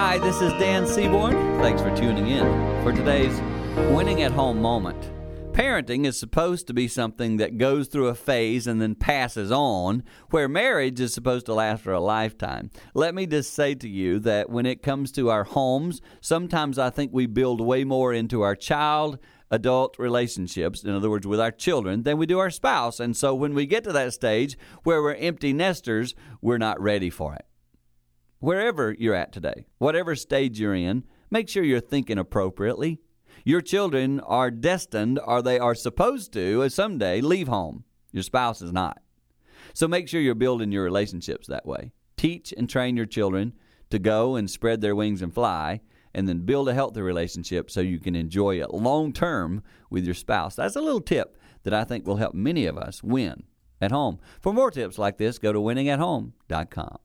Hi, this is Dan Seaborn. Thanks for tuning in for today's winning at home moment. Parenting is supposed to be something that goes through a phase and then passes on, where marriage is supposed to last for a lifetime. Let me just say to you that when it comes to our homes, sometimes I think we build way more into our child adult relationships, in other words, with our children, than we do our spouse. And so when we get to that stage where we're empty nesters, we're not ready for it. Wherever you're at today, whatever stage you're in, make sure you're thinking appropriately. Your children are destined, or they are supposed to, uh, someday leave home. Your spouse is not. So make sure you're building your relationships that way. Teach and train your children to go and spread their wings and fly, and then build a healthy relationship so you can enjoy it long term with your spouse. That's a little tip that I think will help many of us win at home. For more tips like this, go to winningathome.com.